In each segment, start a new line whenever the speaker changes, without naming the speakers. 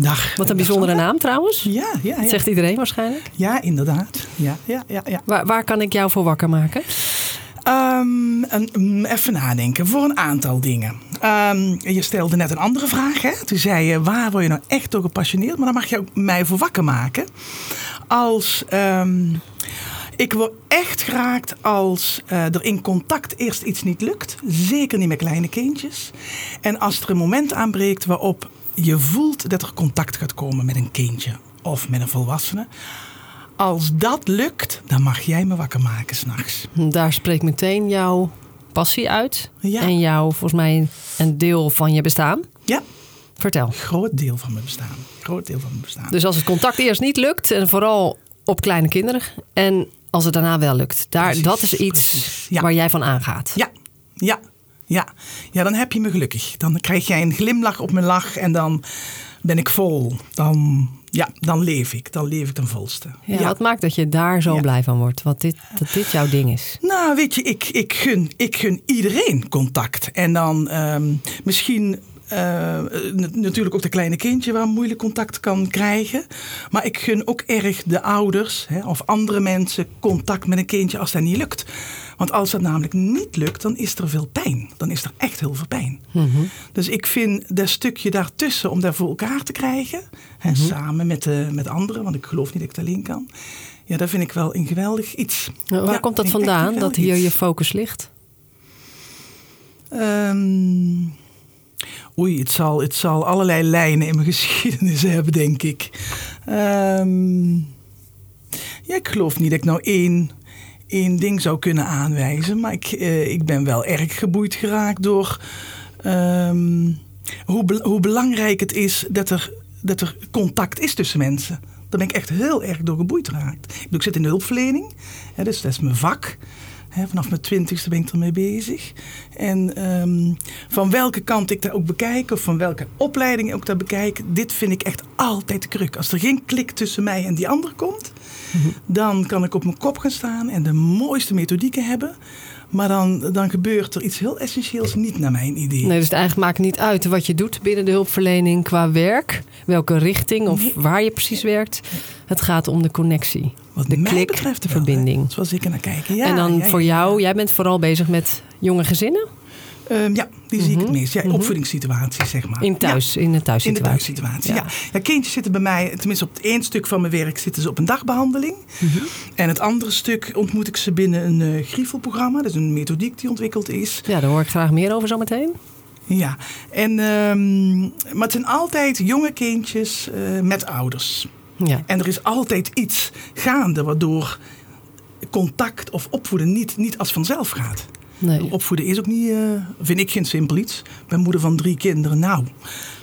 Dag.
Wat een bijzondere naam trouwens.
Ja, ja,
Dat
ja.
zegt iedereen waarschijnlijk.
ja inderdaad. Ja, ja, ja, ja.
Waar, waar kan ik jou voor wakker maken?
Ehm, een- mm, even nadenken voor een aantal dingen. Ehm, je stelde net een andere vraag. Hè? Toen zei je, waar word je nou echt door gepassioneerd? Maar dan mag je ook mij voor wakker maken. Als... ehm, ik word echt geraakt als eh, er in contact eerst iets niet lukt. Zeker niet met kleine kindjes. En als er een moment aanbreekt waarop je voelt dat er contact gaat komen met een kindje of met een volwassene. Als dat lukt, dan mag jij me wakker maken s'nachts.
Daar spreekt meteen jouw passie uit.
Ja.
En jouw, volgens mij, een deel van je bestaan.
Ja,
Vertel.
groot deel van mijn bestaan. Groot deel van mijn bestaan.
Dus als het contact eerst niet lukt, en vooral op kleine kinderen, en als het daarna wel lukt, daar,
Precies,
dat is iets.
Ja.
waar jij van aangaat.
Ja, ja, ja. Ja, dan heb je me gelukkig. Dan krijg jij een glimlach op mijn lach en dan ben ik vol. Dan, ja, dan leef ik. Dan leef ik ten volste.
Ja, Wat maakt dat je daar zo
Ja.
blij van wordt? Wat dit, dat dit jouw ding is.
Nou, weet je, ik, ik, gun, ik gun iedereen contact. En dan ehm, misschien eh, natuurlijk ook de kleine kindje waar moeilijk contact kan krijgen. Maar ik gun ook erg de ouders hè, of andere mensen contact met een kindje als dat niet lukt. Want als dat namelijk niet lukt, dan is er veel pijn. Dan is er echt heel veel pijn. Dus ik vind dat stukje daartussen om dat voor elkaar te krijgen, hè, samen met, de, met anderen, want ik geloof niet dat ik het alleen kan. Ja, dat vind ik wel een geweldig iets.
Nou, Waar
Ja,
komt dat vandaan, dat hier
iets.
je focus ligt?
Ehm, oei, het zal, het zal allerlei lijnen in mijn geschiedenis hebben, denk ik. Ehm, ja, ik geloof niet dat ik nou één, één ding zou kunnen aanwijzen. Maar ik, eh, ik ben wel erg geboeid geraakt door ehm, hoe, hoe belangrijk het is dat er, dat er contact is tussen mensen. Daar ben ik echt heel erg door geboeid geraakt. Ik zit in de hulpverlening, hè, dus dat is mijn vak. Vanaf mijn twintigste ben ik ermee bezig. En ehm, van welke kant ik daar ook bekijk, of van welke opleiding ik ook daar bekijk, dit vind ik echt altijd de kruk. Als er geen klik tussen mij en die ander komt, dan kan ik op mijn kop gaan staan en de mooiste methodieken hebben. Maar dan, dan gebeurt er iets heel essentieels niet naar mijn idee.
Nee, dus het eigenlijk maakt niet uit wat je doet binnen de hulpverlening qua werk, welke richting of
Nee.
waar je precies werkt. Het gaat om de connectie,
Wat
de
mij
klik,
betreft
de
wel, hè.
verbinding.
Zoals ik er naar kijk. Ja,
en dan
ja,
voor jou, jij bent vooral bezig met jonge gezinnen
Ehm, ja, die zie ik het meest. Ja, opvoedingssituaties, zeg maar.
Mhm. in thuis, in de
Ja, in de
thuissituatie.
thuissituatie, ja.
Ja.
ja. kindjes zitten bij mij, tenminste op het één stuk van mijn werk, zitten ze op een dagbehandeling.
Mhm.
En het andere stuk ontmoet ik ze binnen een eh griefelprogramma. Dat is een methodiek die ontwikkeld is.
Ja, daar hoor ik graag meer over zometeen.
Ja, en, ehm, maar het zijn altijd jonge kindjes eh, met ouders.
Ja.
En er is altijd iets gaande waardoor contact of opvoeden niet, niet als vanzelf gaat.
Nee.
Opvoeden is ook niet, eh, vind ik geen simpel iets. Ik ben moeder van drie kinderen. Nou,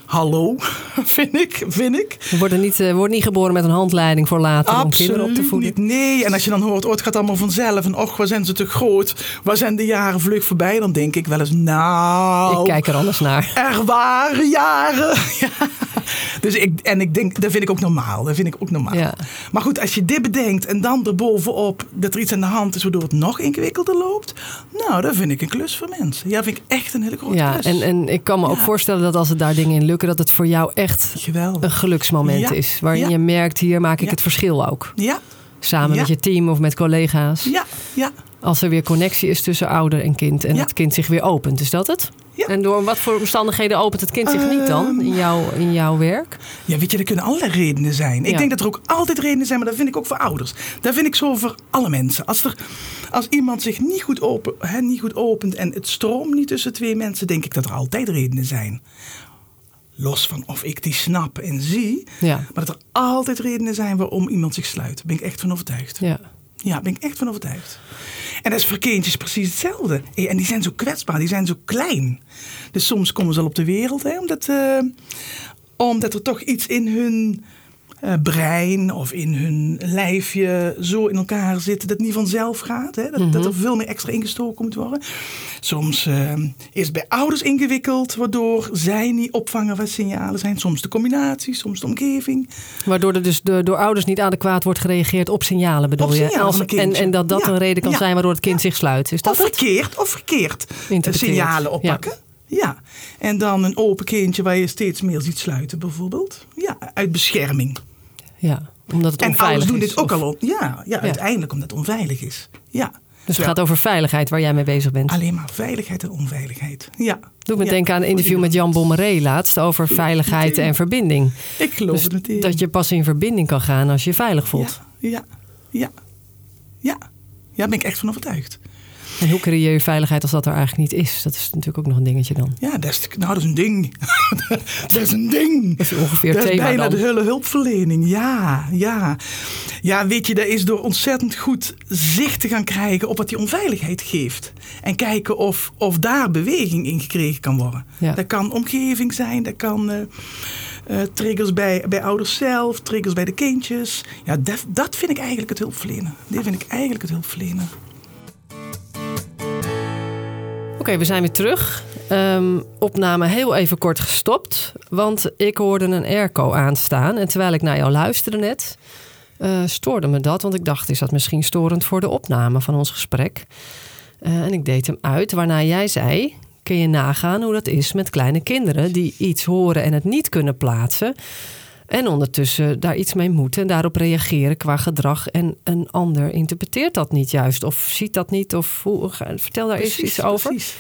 hallo, vind ik, vind ik.
We worden niet, eh, worden niet geboren met een handleiding voor later om kinderen op te voeden.
niet. Nee, en als je dan hoort, oh, het gaat allemaal vanzelf. En och, waar zijn ze te groot? Waar zijn de jaren vlug voorbij? Dan denk ik wel eens, nou...
Ik kijk er anders naar.
Er waren jaren. Ja. Dus ik, en ik denk, dat vind ik ook normaal. Dat vind ik ook normaal.
Ja.
Maar goed, als je dit bedenkt en dan erbovenop dat er iets aan de hand is waardoor het nog ingewikkelder loopt. Nou, dat vind ik een klus voor mensen. Ja, vind ik echt een hele grote
Ja,
klus.
en, en ik kan me ook voorstellen dat als het daar dingen in lukken, dat het voor jou echt
Geweldig.
een geluksmoment is. Waarin je merkt, hier maak ik het verschil ook.
Ja,
Samen
Ja.
met je team of met collega's.
ja, ja.
Als er weer connectie is tussen ouder en kind. En
Ja.
het kind zich weer opent. Is dat het?
Ja.
En door wat voor omstandigheden opent het kind zich niet dan in, jouw, in jouw werk?
Ja, weet je, er kunnen allerlei redenen zijn. Ik denk dat er ook altijd redenen zijn, maar dat vind ik ook voor ouders. Dat vind ik zo voor alle mensen. Als, er, als iemand zich niet goed, open, hè, niet goed opent en het stroomt niet tussen twee mensen, denk ik dat er altijd redenen zijn. Los van of ik die snap en zie,
Ja.
maar dat er altijd redenen zijn waarom iemand zich sluit. Daar ben ik echt van overtuigd.
Ja.
Ja, daar ben ik echt van overtuigd. En dat is voor kindjes precies hetzelfde. En die zijn zo kwetsbaar, die zijn zo klein. Dus soms komen ze al op de wereld, hè, omdat, eh, omdat er toch iets in hun eh, brein of in hun lijfje zo in elkaar zitten dat het niet vanzelf gaat. Hè? Dat, dat er veel meer extra ingestoken moet worden. Soms eh, is het bij ouders ingewikkeld, waardoor zij niet opvangen wat signalen zijn. Soms de combinatie, soms de omgeving.
Waardoor er dus de, door ouders niet adequaat wordt gereageerd op signalen, bedoel
Op
je?
signalen van een
en, en dat dat
Ja,
een reden kan
ja,
zijn waardoor het kind
ja.
zich sluit. Is dat
Of
het?
verkeerd, of verkeerd eh, signalen oppakken. Ja. en dan een open kindje waar je steeds meer ziet sluiten bijvoorbeeld. Ja, uit bescherming.
Ja, omdat het
En
onveilig
ouders doen
is.
dit ook
of-
al op. Ja, ja, uiteindelijk omdat het onveilig is. Ja.
Dus het
Ja.
gaat over veiligheid waar jij mee bezig bent.
Alleen maar veiligheid en onveiligheid. Ja.
Doe me
Ja.
denken aan een interview met Jan Bommeré laatst over veiligheid en verbinding.
Ik geloof
Dus
het meteen.
dat je pas in verbinding kan gaan als je je veilig voelt.
Ja, ja, ja. Ja, ja ben ik echt van overtuigd.
En hoe creëer je veiligheid als dat er eigenlijk niet is? Dat is natuurlijk ook nog een dingetje dan.
Ja, dat is, nou, dat is een ding. dat is een ding.
Dat is ongeveer
dat is bijna
dan.
de hele hulpverlening. Ja, ja. Ja, weet je, dat is door ontzettend goed zicht te gaan krijgen op wat die onveiligheid geeft. En kijken of, of daar beweging in gekregen kan worden.
Ja.
Dat kan omgeving zijn, dat kan eh, eh, triggers bij, bij ouders zelf, triggers bij de kindjes. Ja, dat, dat vind ik eigenlijk het hulpverlenen. Dit vind ik eigenlijk het hulpverlenen.
Oké, we zijn weer terug. Ehm, opname heel even kort gestopt. Want ik hoorde een airco aanstaan. En terwijl ik naar jou luisterde net, eh, stoorde me dat. Want ik dacht, is dat misschien storend voor de opname van ons gesprek? Eh, en ik deed hem uit, waarna jij zei... Kun je nagaan hoe dat is met kleine kinderen die iets horen en het niet kunnen plaatsen. En ondertussen daar iets mee moeten en daarop reageren qua gedrag. En een ander interpreteert dat niet juist of ziet dat niet. Of hoe, vertel daar eens iets over.
Precies.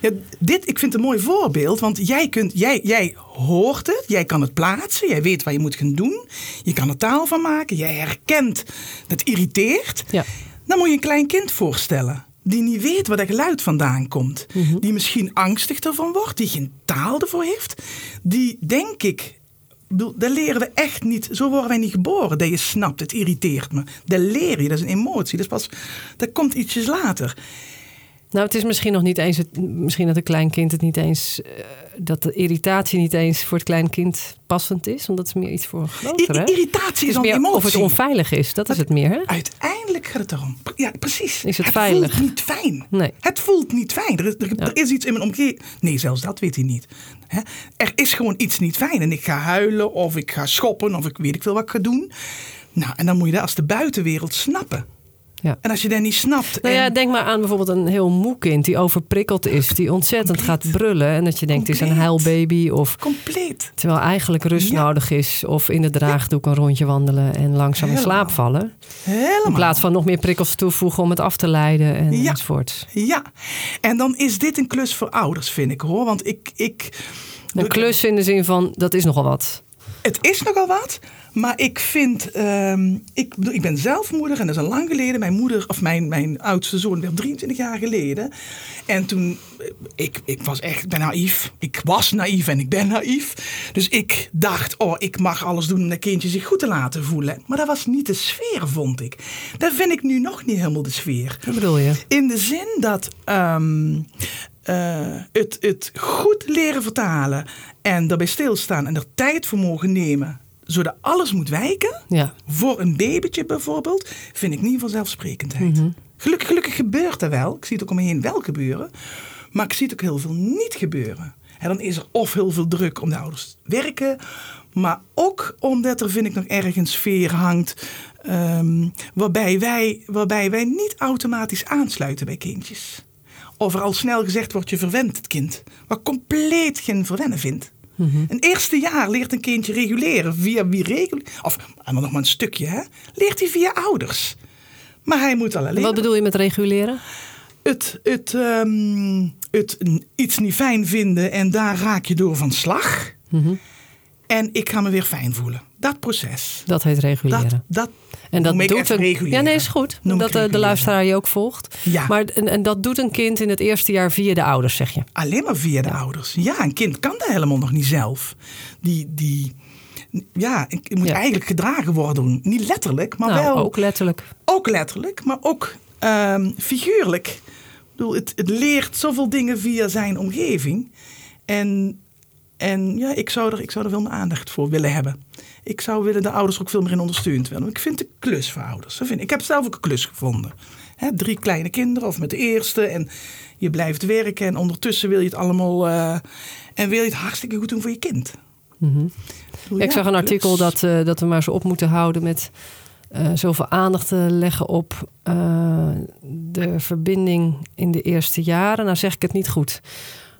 Ja, dit, ik vind het een mooi voorbeeld, want jij, kunt, jij, jij hoort het, jij kan het plaatsen, jij weet wat je moet gaan doen. Je kan er taal van maken, jij herkent dat irriteert.
Ja.
Dan moet je een klein kind voorstellen. Die niet weet waar dat geluid vandaan komt.
Mhm.
Die misschien angstig ervan wordt. Die geen taal ervoor heeft. Die denk ik. Dat leren we echt niet. Zo worden wij niet geboren. Dat je snapt, het irriteert me. Dat leer je, dat is een emotie. Dat, pas, dat komt ietsjes later.
Nou, het is misschien nog niet eens, het, misschien dat een klein kind het niet eens, eh, dat de irritatie niet eens voor het klein kind passend is, omdat het meer iets voor een grotere.
I- irritatie
Het
is dan
meer
emotie.
of het onveilig is, dat is het meer, hè?
Uiteindelijk gaat het erom. Ja, precies.
Is het veilig?
voelt niet fijn.
Nee.
Het voelt niet fijn. Is, er is iets in mijn omgeving. Nee, zelfs dat weet hij niet. Hè? Er is gewoon iets niet fijn. En ik ga huilen of ik ga schoppen of ik weet ik veel wat ik ga doen. Nou, en dan moet je dat als de buitenwereld snappen.
Ja.
En als je dat niet snapt.
Nou ja,
en-
denk maar aan bijvoorbeeld een heel moe kind die overprikkeld is, die ontzettend gaat brullen en dat je denkt het is een huilbaby of
compleet.
terwijl eigenlijk rust
Ja.
nodig is of in de draagdoek een rondje wandelen en langzaam in slaap vallen.
Helemaal.
In plaats van nog meer prikkels toevoegen om het af te leiden en
Ja.
enzovoort.
Ja, en dan is dit een klus voor ouders, vind ik hoor. Want ik. ik
Een klus in de zin van dat is nogal wat.
Het is nogal wat, maar ik vind. ehm, ik, bedoel, ik ben zelf moeder en dat is al lang geleden. Mijn moeder, of mijn, mijn oudste zoon, werd 23 jaar geleden. En toen. eh, Ik, ik was echt ben naïef. Ik was naïef en ik ben naïef. Dus ik dacht, oh, ik mag alles doen om dat kindje zich goed te laten voelen. Maar dat was niet de sfeer, vond ik. Dat vind ik nu nog niet helemaal de sfeer.
Wat bedoel je?
In de zin dat ehm, eh, het, het goed leren vertalen en daarbij stilstaan en er tijd voor mogen nemen, zodat alles moet wijken,
Ja.
voor een babytje bijvoorbeeld, vind ik niet vanzelfsprekendheid. Gelukkig, gelukkig gebeurt dat wel. Ik zie het ook om me heen wel gebeuren. Maar ik zie het ook heel veel niet gebeuren. En dan is er of heel veel druk om de ouders te werken. Maar ook omdat er, vind ik, nog ergens sfeer hangt. ehm, waarbij, wij, waarbij wij niet automatisch aansluiten bij kindjes. Of er al snel gezegd wordt, je verwendt het kind. Wat compleet geen verwennen vindt. Een eerste jaar leert een kindje reguleren via wie regel. Of en dan nog maar een stukje, hè? Leert hij via ouders. Maar hij moet al alleen.
Wat bedoel je met reguleren?
Het, het, ehm, het iets niet fijn vinden en daar raak je door van slag. En ik ga me weer fijn voelen. Dat proces.
Dat heet
Dat,
reguleren.
dat
en dat
noem ik
doet een. Ja, nee, is goed.
Noem ik
dat eh, de luisteraar je ook volgt.
Ja.
Maar en, en dat doet een kind in het eerste jaar via de ouders, zeg je.
Alleen maar via de ouders. Ja, een kind kan dat helemaal nog niet zelf. Die, die, ja, het moet
Ja.
eigenlijk gedragen worden. Niet letterlijk, maar
nou,
wel
ook letterlijk.
Ook letterlijk, maar ook ehm, figuurlijk. Ik bedoel, het, het leert zoveel dingen via zijn omgeving. En En ja, ik zou, er, ik zou er veel meer aandacht voor willen hebben. Ik zou willen de ouders ook veel meer in ondersteund werden. Ik vind de klus voor ouders. Dat vind ik. ik heb zelf ook een klus gevonden. Hè, drie kleine kinderen of met de eerste. En je blijft werken en ondertussen wil je het allemaal... Uh, en wil je het hartstikke goed doen voor je kind.
Mm ik zag een artikel dat, uh, dat we maar zo op moeten houden met uh, zoveel aandacht te leggen op uh, de verbinding in de eerste jaren. Nou zeg ik het niet goed.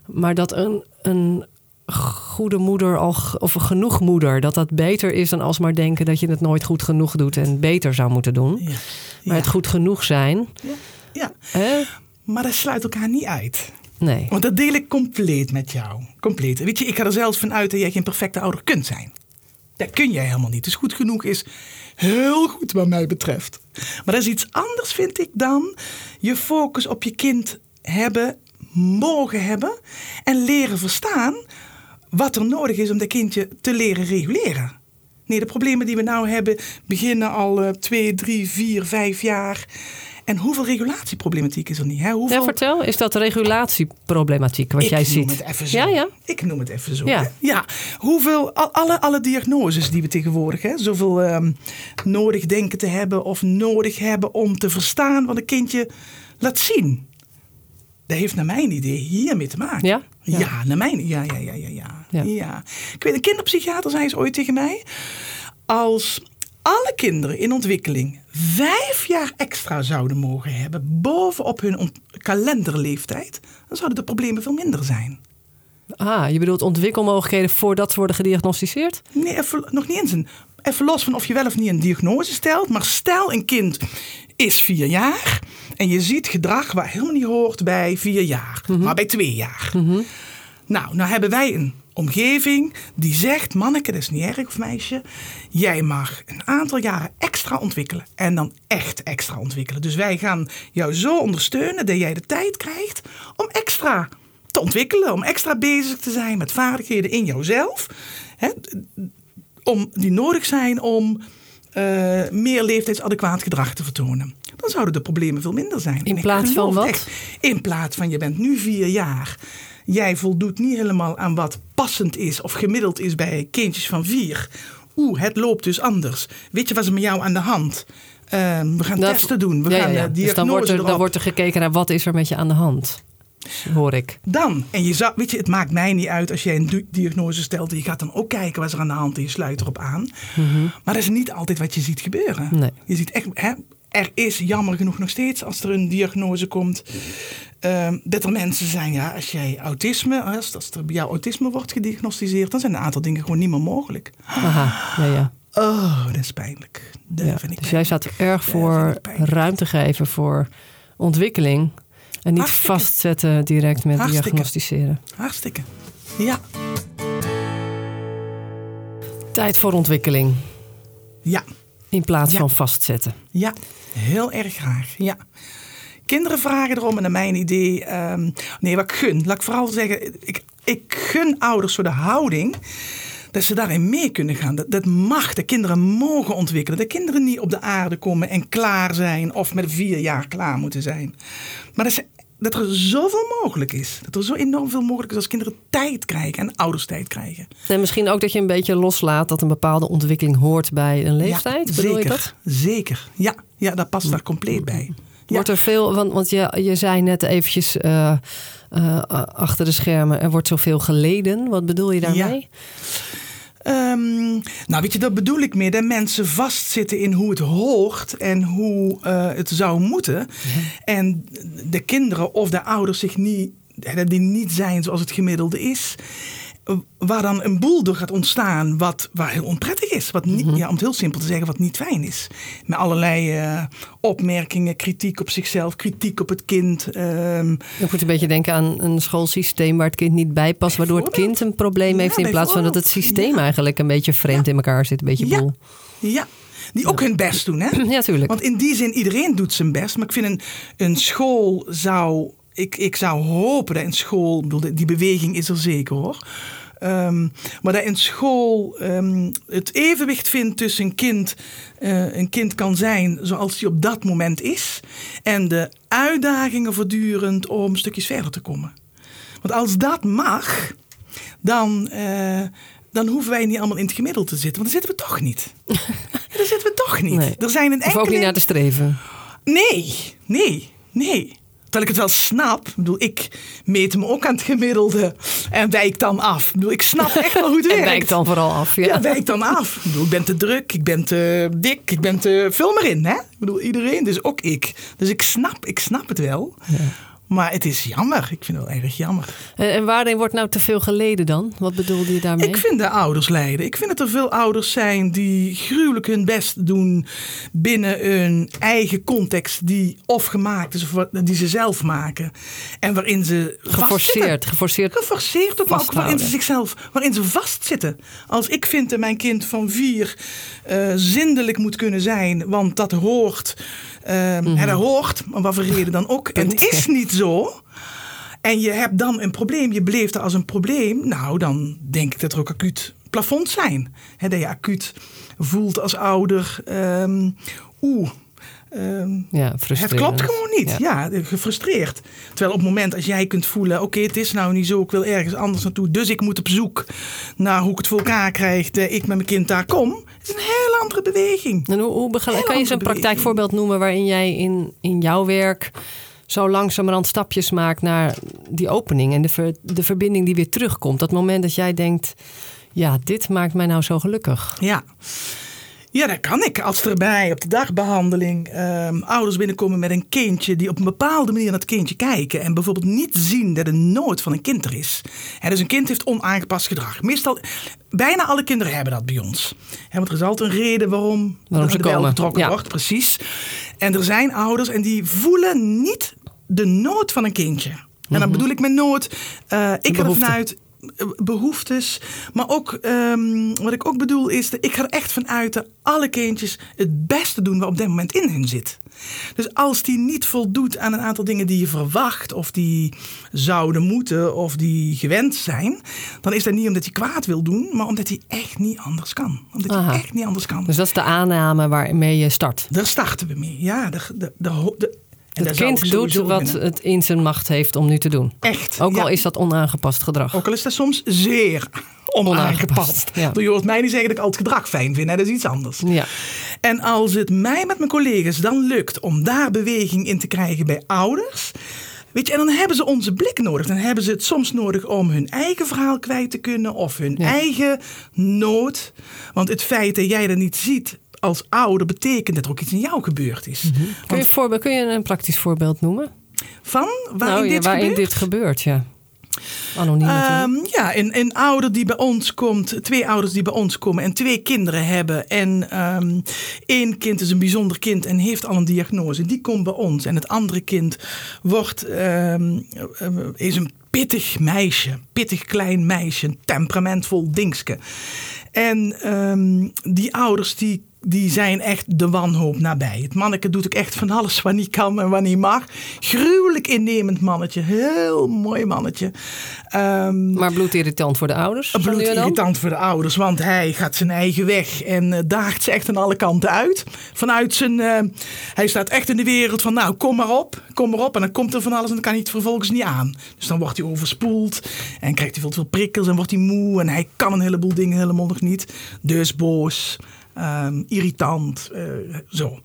Maar dat een, een goede moeder al, of een genoeg moeder, dat dat beter is dan alsmaar denken dat je het nooit goed genoeg doet en beter zou moeten doen. Ja. Maar het goed genoeg zijn.
Ja. ja. Maar dat sluit elkaar niet uit.
Nee.
Want dat deel ik compleet met jou. Compleet. Weet je, ik ga er zelfs van uit dat jij geen perfecte ouder kunt zijn. Dat kun jij helemaal niet. Dus goed genoeg is heel goed wat mij betreft. Maar dat is iets anders, vind ik, dan je focus op je kind hebben, mogen hebben en leren verstaan wat er nodig is om dat kindje te leren reguleren. Nee, de problemen die we nou hebben beginnen al uh, twee, drie, vier, vijf jaar. En hoeveel regulatieproblematiek is er niet? Hè? Hoeveel...
Ja, vertel, is dat regulatieproblematiek wat jij ziet?
Ik noem het even zo. Ja, ja. Ik noem het even zo. Ja. ja. Hoeveel, alle, alle diagnoses die we tegenwoordig, hè, zoveel um, nodig denken te hebben of nodig hebben om te verstaan wat een kindje laat zien. Dat heeft naar mijn idee hiermee te maken.
Ja?
Ja, naar mijn ja, ja, ja, ja, ja, ja. Ik weet, een kinderpsychiater zei eens ooit tegen mij... als alle kinderen in ontwikkeling vijf jaar extra zouden mogen hebben bovenop hun kalenderleeftijd, dan zouden de problemen veel minder zijn.
Ah, je bedoelt ontwikkelmogelijkheden voordat ze worden gediagnosticeerd?
Nee, even, nog niet eens een. Even los van of je wel of niet een diagnose stelt, maar stel een kind is vier jaar en je ziet gedrag waar helemaal niet hoort bij vier jaar, mhm. maar bij twee jaar. Mhm. Nou, nou hebben wij een omgeving die zegt: manneke, dat is niet erg of meisje. Jij mag een aantal jaren extra ontwikkelen. En dan echt extra ontwikkelen. Dus wij gaan jou zo ondersteunen dat jij de tijd krijgt om extra te ontwikkelen. Om extra bezig te zijn met vaardigheden in jouzelf. Hè, om, die nodig zijn om uh, meer leeftijdsadequaat gedrag te vertonen. Dan zouden de problemen veel minder zijn.
In plaats van wat?
in plaats van je bent nu vier jaar jij voldoet niet helemaal aan wat passend is of gemiddeld is bij kindjes van vier. Oeh, het loopt dus anders. Weet je wat is met jou aan de hand? Uh, we gaan testen doen. We gaan ja,
dus dan wordt, er, dan wordt er gekeken naar wat is er met je aan de hand. Hoor ik.
Dan, en je zou, weet je, het maakt mij niet uit als jij een diagnose stelt. Je gaat dan ook kijken wat er aan de hand is. Je sluit erop aan. Mhm. Maar dat is niet altijd wat je ziet gebeuren.
Nee.
Je ziet echt, hè, er is jammer genoeg nog steeds, als er een diagnose komt, uh, dat er mensen zijn, ja, als jij autisme, als, als er bij jou autisme wordt gediagnosticeerd, dan zijn een aantal dingen gewoon niet meer mogelijk.
Aha, ja, ja.
Oh, dat is pijnlijk. Dat
ja,
vind ik
dus jij staat erg voor ruimte geven voor ontwikkeling en niet vastzetten direct met diagnosticeren.
Hartstikke. Ja.
Tijd voor ontwikkeling.
Ja.
In plaats van vastzetten.
Ja, heel erg graag. Ja. Kinderen vragen erom en naar mijn idee. Um, nee, wat ik gun. Laat ik vooral zeggen, ik, ik gun ouders zo de houding dat ze daarin mee kunnen gaan. Dat, dat mag. De kinderen mogen ontwikkelen. Dat kinderen niet op de aarde komen en klaar zijn of met vier jaar klaar moeten zijn. Maar dat ze dat er zoveel mogelijk is. Dat er zo enorm veel mogelijk is als kinderen tijd krijgen en ouders tijd krijgen.
En misschien ook dat je een beetje loslaat dat een bepaalde ontwikkeling hoort bij een leeftijd. Ja,
zeker,
je dat?
Zeker, ja. Ja, dat past daar compleet bij.
Wordt er veel, want, want je, je zei net eventjes uh, uh, achter de schermen, er wordt zoveel geleden. Wat bedoel je daarmee?
Um, nou, weet je, dat bedoel ik meer. Dat mensen vastzitten in hoe het hoort en hoe uh, het zou moeten. Ja. En de kinderen of de ouders zich niet, die niet zijn zoals het gemiddelde is waar dan een boel door gaat ontstaan wat waar heel onprettig is. Wat niet, mhm. ja, om het heel simpel te zeggen, wat niet fijn is. Met allerlei uh, opmerkingen, kritiek op zichzelf, kritiek op het kind. Um,
je moet een beetje denken aan een schoolsysteem waar het kind niet bij past, waardoor het kind een probleem heeft in plaats van dat het systeem eigenlijk een beetje vreemd in elkaar zit, een beetje boel.
Ja, die ook hun best doen, hè?
Ja, tuurlijk.
Want in die zin, iedereen doet zijn best. Maar ik vind een, een school zou ik, ik zou hopen dat in school, bedoel, die beweging is er zeker hoor. Um, maar dat in school um, het evenwicht vindt tussen een kind, uh, een kind kan zijn zoals hij op dat moment is. En de uitdagingen voortdurend om stukjes verder te komen. Want als dat mag, dan, eh, dan hoeven wij niet allemaal in het gemiddelde te zitten. Want dan zitten we toch niet. Ja, daar zitten we toch niet.
Nee.
Er zijn een
Of ook niet
enkele...
naar te streven.
Nee, nee, nee. Terwijl ik het wel snap. Ik bedoel, ik meet me ook aan het gemiddelde en wijk dan af. Ik bedoel, ik snap echt wel hoe het
En
werkt.
wijkt dan vooral af. Ja.
Ja, wijk dan af. Ik bedoel, ik ben te druk, ik ben te dik, ik ben te... Vul maar in, hè? Ik bedoel, iedereen, dus ook ik. Dus ik snap, ik snap het wel. Maar het is jammer. Ik vind het wel erg jammer.
En, en waarin wordt nou te veel geleden dan? Wat bedoelde je daarmee?
Ik vind de ouders lijden. Ik vind dat er veel ouders zijn die gruwelijk hun best doen binnen een eigen context die of gemaakt is of die ze zelf maken. En waarin ze.
Geforceerd. Geforceerd.
Geforceerd maar ook waarin ze zichzelf, waarin ze vastzitten. Als ik vind dat mijn kind van vier eh, zindelijk moet kunnen zijn, want dat hoort. ehm, En dat hoort, om wat voor reden dan ook. En het is niet zo. En je hebt dan een probleem, je beleeft als een probleem. Nou, dan denk ik dat er ook acuut plafonds zijn. Hè, dat je acuut voelt als ouder. ehm, Oeh. ehm,
Ja,
het klopt gewoon niet.
Ja.
Ja. gefrustreerd. Terwijl op het moment als jij kunt voelen: oké, het is nou niet zo, ik wil ergens anders naartoe. Dus ik moet op zoek naar hoe ik het voor elkaar krijg. Dat ik met mijn kind daar kom. is een hele andere beweging.
En hoe,
Heel
kan je
andere
praktijkvoorbeeld noemen waarin jij in, in jouw werk zo langzamerhand stapjes maakt naar die opening en de, ver- de verbinding die weer terugkomt? Dat moment dat jij denkt, ja, dit maakt mij nou zo gelukkig.
Ja. Ja, dat kan ik. Als er bij op de dagbehandeling ehm, ouders binnenkomen met een kindje die op een bepaalde manier naar het kindje kijken en bijvoorbeeld niet zien dat er nood van een kind er is. Hè, dus een kind heeft onaangepast gedrag. Meestal, bijna alle kinderen hebben dat bij ons. Hè, want er is altijd een reden waarom,
Waarom ze komen.
getrokken
Ja.
wordt, precies. En er zijn ouders en die voelen niet de nood van een kindje. En dan bedoel ik met nood, eh, ik ga er
Mhm.
Eh, behoeftes. Maar ook, ehm, wat ik ook bedoel is, dat ik ga er echt vanuit dat alle kindjes het beste doen wat op dit moment in hun zit. Dus als die niet voldoet aan een aantal dingen die je verwacht, of die zouden moeten, of die gewend zijn, dan is dat niet omdat hij kwaad wil doen, maar omdat hij echt niet anders kan. Omdat
Aha.
hij echt niet anders kan.
Dus dat is de aanname waarmee je start.
Daar starten we mee. Ja, de, de, de, de- en
Het kind doet wat het in zijn macht heeft om nu te doen.
Echt.
Ook
ja.
al is dat onaangepast gedrag.
Ook al is dat soms zeer onaangepast.
Onaangepast, ja.
Je hoort mij niet zeggen dat ik al het gedrag fijn vind. Hè? Dat is iets anders.
Ja.
En als het mij met mijn collega's dan lukt om daar beweging in te krijgen bij ouders. Weet je, en dan hebben ze onze blik nodig. Dan hebben ze het soms nodig om hun eigen verhaal kwijt te kunnen of hun
Ja.
eigen nood. Want het feit dat jij dat niet ziet als ouder betekent dat er ook iets in jou gebeurd is.
Kun, je
Want
een voorbeeld, kun je een praktisch voorbeeld noemen?
van waarin
nou, ja,
dit
waarin
gebeurt?
dit gebeurt, ja. Anoniem.
Ehm, ja, een, een ouder die bij ons komt, twee ouders die bij ons komen en twee kinderen hebben. En ehm één kind is een bijzonder kind en heeft al een diagnose. Die komt bij ons. En het andere kind wordt, ehm, eh, is een pittig meisje. Pittig klein meisje. Een temperamentvol dingske. En die ouders die die zijn echt de wanhoop nabij. Het manneke doet ook echt van alles wat niet kan en wat niet mag. Gruwelijk innemend mannetje. Heel mooi mannetje. Ehm
Maar bloedirritant voor de ouders?
bloedirritant voor de ouders, want hij gaat zijn eigen weg en eh, daagt ze echt aan alle kanten uit. Vanuit zijn, eh, hij staat echt in de wereld van nou kom maar op, kom maar op. En dan komt er van alles en dan kan hij het vervolgens niet aan. Dus dan wordt hij overspoeld en krijgt hij veel te veel prikkels en wordt hij moe. En hij kan een heleboel dingen helemaal nog niet. Dus boos. Ehm, irritant, eh, zo.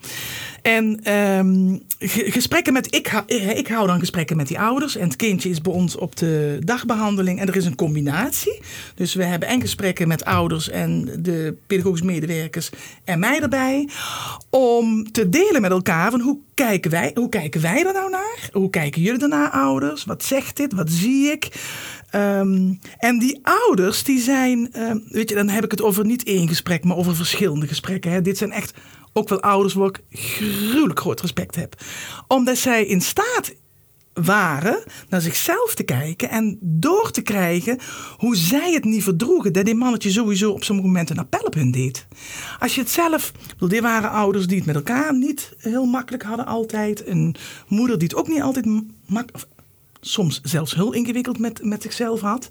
En ehm, ge- gesprekken met, ik, eh, ik hou dan gesprekken met die ouders. En het kindje is bij ons op de dagbehandeling. En er is een combinatie. Dus we hebben en gesprekken met ouders en de pedagogisch medewerkers en mij erbij. Om te delen met elkaar van hoe kijken wij, hoe kijken wij er nou naar? Hoe kijken jullie ernaar, ouders? Wat zegt dit? Wat zie ik? Ehm, en die ouders, die zijn, ehm, weet je, dan heb ik het over niet één gesprek, maar over verschillende gesprekken. Hè. Dit zijn echt ook wel ouders waar ik gruwelijk groot respect heb. Omdat zij in staat waren naar zichzelf te kijken en door te krijgen hoe zij het niet verdroegen. Dat die mannetje sowieso op sommige momenten een appel op hun deed. Als je het zelf, bedoel, dit waren ouders die het met elkaar niet heel makkelijk hadden altijd. Een moeder die het ook niet altijd makkelijk soms zelfs heel ingewikkeld met, met zichzelf had.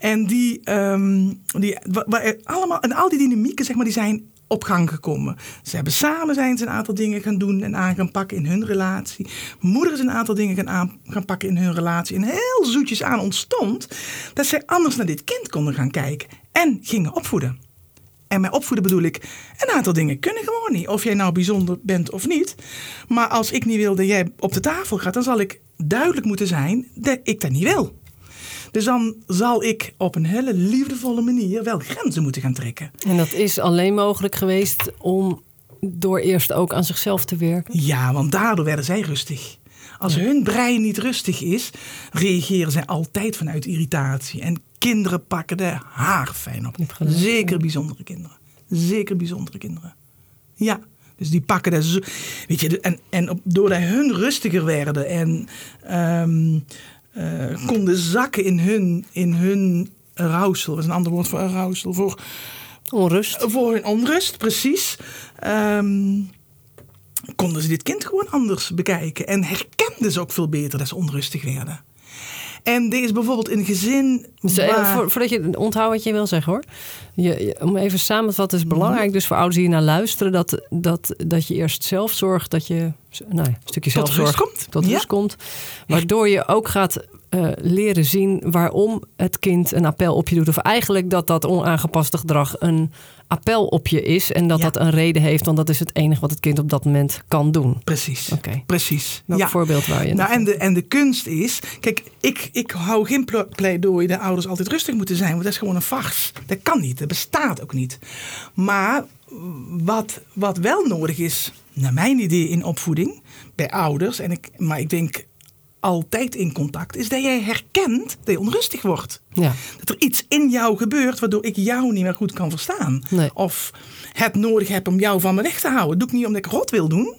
En die, ehm, die wa- wa- allemaal, en al die dynamieken, zeg maar, die zijn op gang gekomen. Ze hebben samen zijn ze een aantal dingen gaan doen en aan gaan pakken in hun relatie. Moeder is een aantal dingen gaan, aan, gaan pakken in hun relatie. En heel zoetjes aan ontstond dat zij anders naar dit kind konden gaan kijken en gingen opvoeden. En met opvoeden bedoel ik, een aantal dingen kunnen gewoon niet. Of jij nou bijzonder bent of niet. Maar als ik niet wil dat jij op de tafel gaat, dan zal ik duidelijk moeten zijn dat ik dat niet wil. Dus dan zal ik op een hele liefdevolle manier wel grenzen moeten gaan trekken.
En dat is alleen mogelijk geweest om door eerst ook aan zichzelf te werken?
Ja, want daardoor werden zij rustig. Als hun brein niet rustig is, reageren zij altijd vanuit irritatie. En kinderen pakken de haar fijn op. Zeker bijzondere kinderen. Zeker bijzondere kinderen. Ja. Dus die pakken dat zo. Weet je, en, en doordat hun rustiger werden en um, uh, konden zakken in hun, in hun rouwsel. Dat is een ander woord voor rouwsel. Voor
onrust.
Voor hun onrust, precies. Um, konden ze dit kind gewoon anders bekijken. En herkenden ze ook veel beter dat ze onrustig werden. En dit is bijvoorbeeld een gezin.
Dus, eh, voordat je onthoudt wat je wil zeggen hoor. Je, om even samen te vatten, is mhm. belangrijk dus voor ouders die naar luisteren, dat, dat, dat je eerst zelf zorgt dat je nou, een stukje zelfzorg
tot rust komt.
Tot rust komt. Waardoor je ook gaat uh, leren zien waarom het kind een appel op je doet. Of eigenlijk dat dat onaangepaste gedrag een appel op je is. En dat dat een reden heeft, want dat is het enige wat het kind op dat moment kan doen.
Precies. Oké. Precies.
Ja. voorbeeld waar je
nou, en, de, en de kunst is, kijk, ik, ik hou geen pleidooi dat ouders altijd rustig moeten zijn, want dat is gewoon een farce. Dat kan niet, dat bestaat ook niet. Maar wat, wat wel nodig is, naar mijn idee in opvoeding, bij ouders, en ik, maar ik denk altijd in contact, is dat jij herkent dat je onrustig wordt. Ja. Dat er iets in jou gebeurt waardoor ik jou niet meer goed kan verstaan. Of het nodig heb om jou van me weg te houden. Dat doe ik niet omdat ik rot wil doen.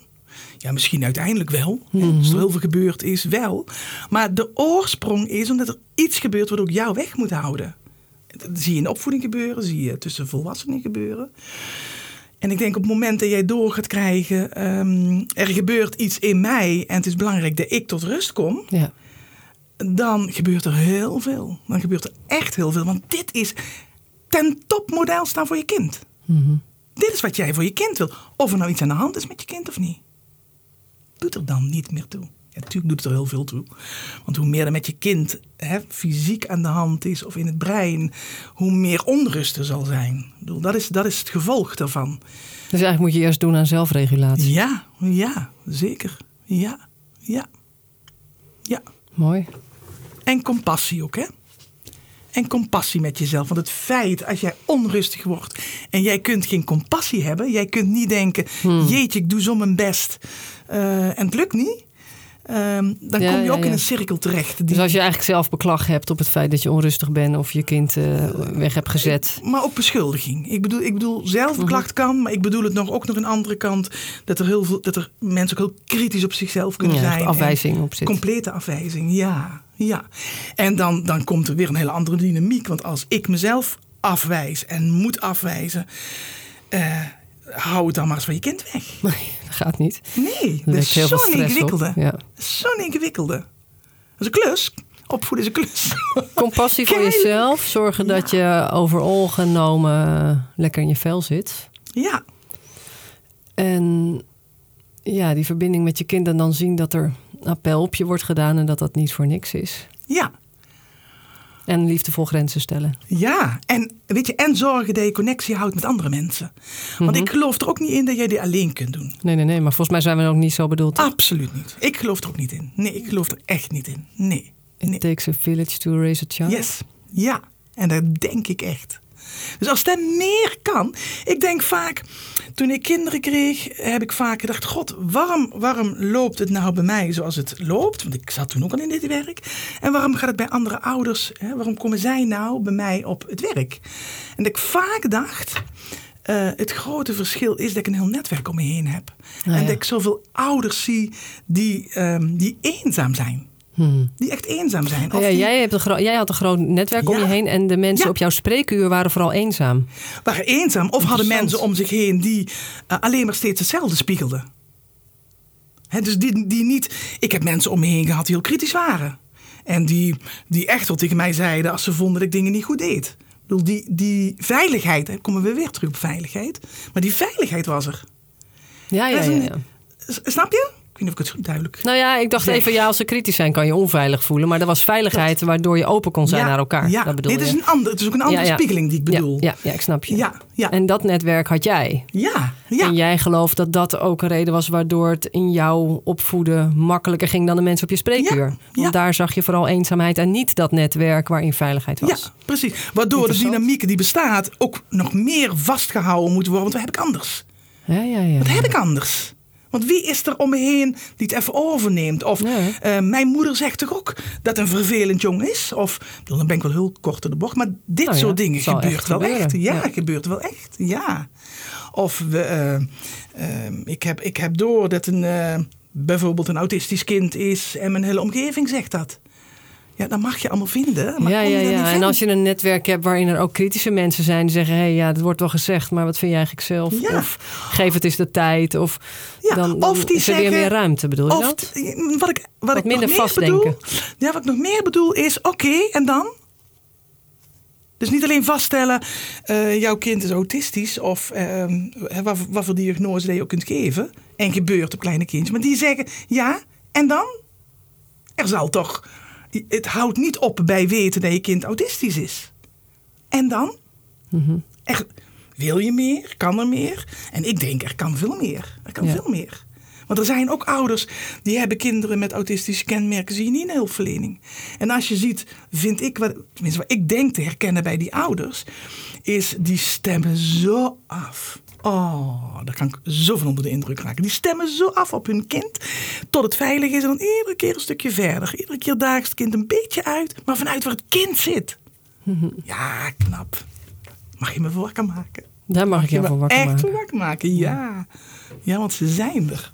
Ja, misschien uiteindelijk wel. Als er heel veel gebeurd is, wel. Maar de oorsprong is omdat er iets gebeurt waardoor ik jou weg moet houden. Dat zie je in opvoeding gebeuren, zie je tussen volwassenen gebeuren. En ik denk op het moment dat jij door gaat krijgen, um, er gebeurt iets in mij en het is belangrijk dat ik tot rust kom, ja. dan gebeurt er heel veel. Dan gebeurt er echt heel veel. Want dit is ten top model staan voor je kind. Mhm. Dit is wat jij voor je kind wil. Of er nou iets aan de hand is met je kind of niet. Doet er dan niet meer toe natuurlijk doet het er heel veel toe. Want hoe meer er met je kind hè, fysiek aan de hand is of in het brein, hoe meer onrust er zal zijn. bedoel, dat, is, dat is het gevolg daarvan.
Dus eigenlijk moet je eerst doen aan zelfregulatie.
Ja, ja, zeker. Ja, ja, ja.
Mooi.
En compassie ook, hè? En compassie met jezelf. Want het feit als jij onrustig wordt en jij kunt geen compassie hebben, jij kunt niet denken: hmm. jeetje, ik doe zo mijn best uh, en het lukt niet. Ehm, dan kom je ook in een cirkel terecht.
Die... Dus als je eigenlijk zelf beklag hebt op het feit dat je onrustig bent of je kind uh, weg hebt gezet.
Maar ook beschuldiging. Ik bedoel, ik bedoel zelfbeklacht mhm. kan, maar ik bedoel het nog ook nog een andere kant. Dat er, heel veel, dat er mensen ook heel kritisch op zichzelf kunnen zijn.
Afwijzing op zit.
Complete afwijzing, ja. ja. En dan, dan komt er weer een hele andere dynamiek. Want als ik mezelf afwijs en moet afwijzen. Uh, hou het dan maar eens van je kind weg.
Nee, dat gaat niet.
Nee, dat, is zo'n ingewikkelde. Ja. Zo'n ingewikkelde. Dat is een klus. Opvoeden is een klus.
Compassie voor jezelf. Zorgen dat je overal genomen lekker in je vel zit.
Ja.
En ja, die verbinding met je kind en dan zien dat er appel op je wordt gedaan en dat dat niet voor niks is.
Ja,
en liefdevol grenzen stellen.
Ja, en weet je, en zorgen dat je connectie houdt met andere mensen. Want mhm. ik geloof er ook niet in dat jij dit alleen kunt doen.
Nee, nee, nee, maar volgens mij zijn we ook niet zo bedoeld.
Absoluut niet. Ik geloof er ook niet in. Nee, ik geloof er echt niet in. Nee.
It
nee.
takes a village to raise a child.
Yes, ja. En dat denk ik echt. Dus als dat meer kan. Ik denk vaak, toen ik kinderen kreeg, heb ik vaak gedacht: God, waarom, waarom loopt het nou bij mij zoals het loopt? Want ik zat toen ook al in dit werk. En waarom gaat het bij andere ouders? Hè? Waarom komen zij nou bij mij op het werk? En dat ik vaak dacht. Uh, het grote verschil is dat ik een heel netwerk om me heen heb. En dat ik zoveel ouders zie die, um, die eenzaam zijn. Hmm. Die echt eenzaam zijn.
ja, jij, hebt een jij had een groot netwerk om je heen en de mensen op jouw spreekuur waren vooral eenzaam.
Waren eenzaam of hadden mensen om zich heen die uh, alleen maar steeds hetzelfde spiegelden. He, dus die, die niet. Ik heb mensen om me heen gehad die heel kritisch waren. En die, die echt wel tegen mij zeiden als ze vonden dat ik dingen niet goed deed. Ik bedoel, die, die veiligheid, hè, komen we weer terug op veiligheid. Maar die veiligheid was er.
Ja, ja, ja.
Snap je? Ik weet niet of ik het duidelijk...
Nou ja, ik dacht even, ja, als ze kritisch zijn, kan je onveilig voelen. Maar er was veiligheid waardoor je open kon zijn
ja,
naar elkaar.
Ja,
dat bedoel
dit
je.
is een ander, het is ook een andere
Ja, ja.
spiegeling die ik bedoel.
Ja, ja, ik snap je.
ja, ja.
En dat netwerk had jij.
ja, ja.
En jij gelooft dat dat ook een reden was waardoor het in jouw opvoeden makkelijker ging dan de mensen op je spreekuur.
Ja,
Want daar zag je vooral eenzaamheid en niet dat netwerk waarin veiligheid was.
Ja, precies. Waardoor de dynamiek die bestaat ook nog meer vastgehouden moet worden. Want wat heb ik anders?
Ja, ja, ja.
Wat heb ik anders? Want wie is er om me heen die het even overneemt? Of eh, mijn moeder zegt toch ook dat een vervelend jong is? Of, bedoel, dan ben ik wel heel kort door de bocht. Maar dit
Nou ja,
soort dingen gebeurt
echt
wel
gebeuren.
echt. Ja,
Ja.
gebeurt wel echt. Ja. Of we, eh, eh, ik, heb, ik heb door dat een, bijvoorbeeld een autistisch kind is en mijn hele omgeving zegt dat. Ja, dat mag je allemaal vinden. Maar
ja,
je
ja,
dat
ja. En als je een netwerk hebt waarin er ook kritische mensen zijn die zeggen: hé, hey, ja, dat wordt wel gezegd, maar wat vind je eigenlijk zelf?
Ja.
Of geef het eens de tijd. Of
Ja,
dan, dan
of die
is er weer
zeggen-
meer ruimte, bedoel je
Of
dat?
t- wat ik, wat ik
minder
nog meer bedoel, ja, wat ik nog meer bedoel is, oké, en dan? Dus niet alleen vaststellen, eh, jouw kind is autistisch of ehm, wat, wat voor diagnose dat je ook kunt geven. En gebeurt op kleine kindjes. Maar die zeggen, ja, en dan? Er zal toch, het houdt niet op bij weten dat je kind autistisch is. En dan?
Mhm.
Er, wil je meer? Kan er meer? En ik denk, er kan veel meer. Er kan
Ja.
veel meer. Want er zijn ook ouders die hebben kinderen met autistische kenmerken, zie je niet in hulpverlening. En als je ziet, vind ik, wat, tenminste wat ik denk te herkennen bij die ouders, is die stemmen zo af. Oh, daar kan ik zo van onder de indruk raken. Die stemmen zo af op hun kind, tot het veilig is en dan iedere keer een stukje verder. Iedere keer daagt het kind een beetje uit, maar vanuit waar het kind zit. Ja, knap. Mag je me voor wakker maken?
Daar mag ik
je
voor wakker
echt
maken.
voor wakker maken, ja. Ja, want ze zijn er.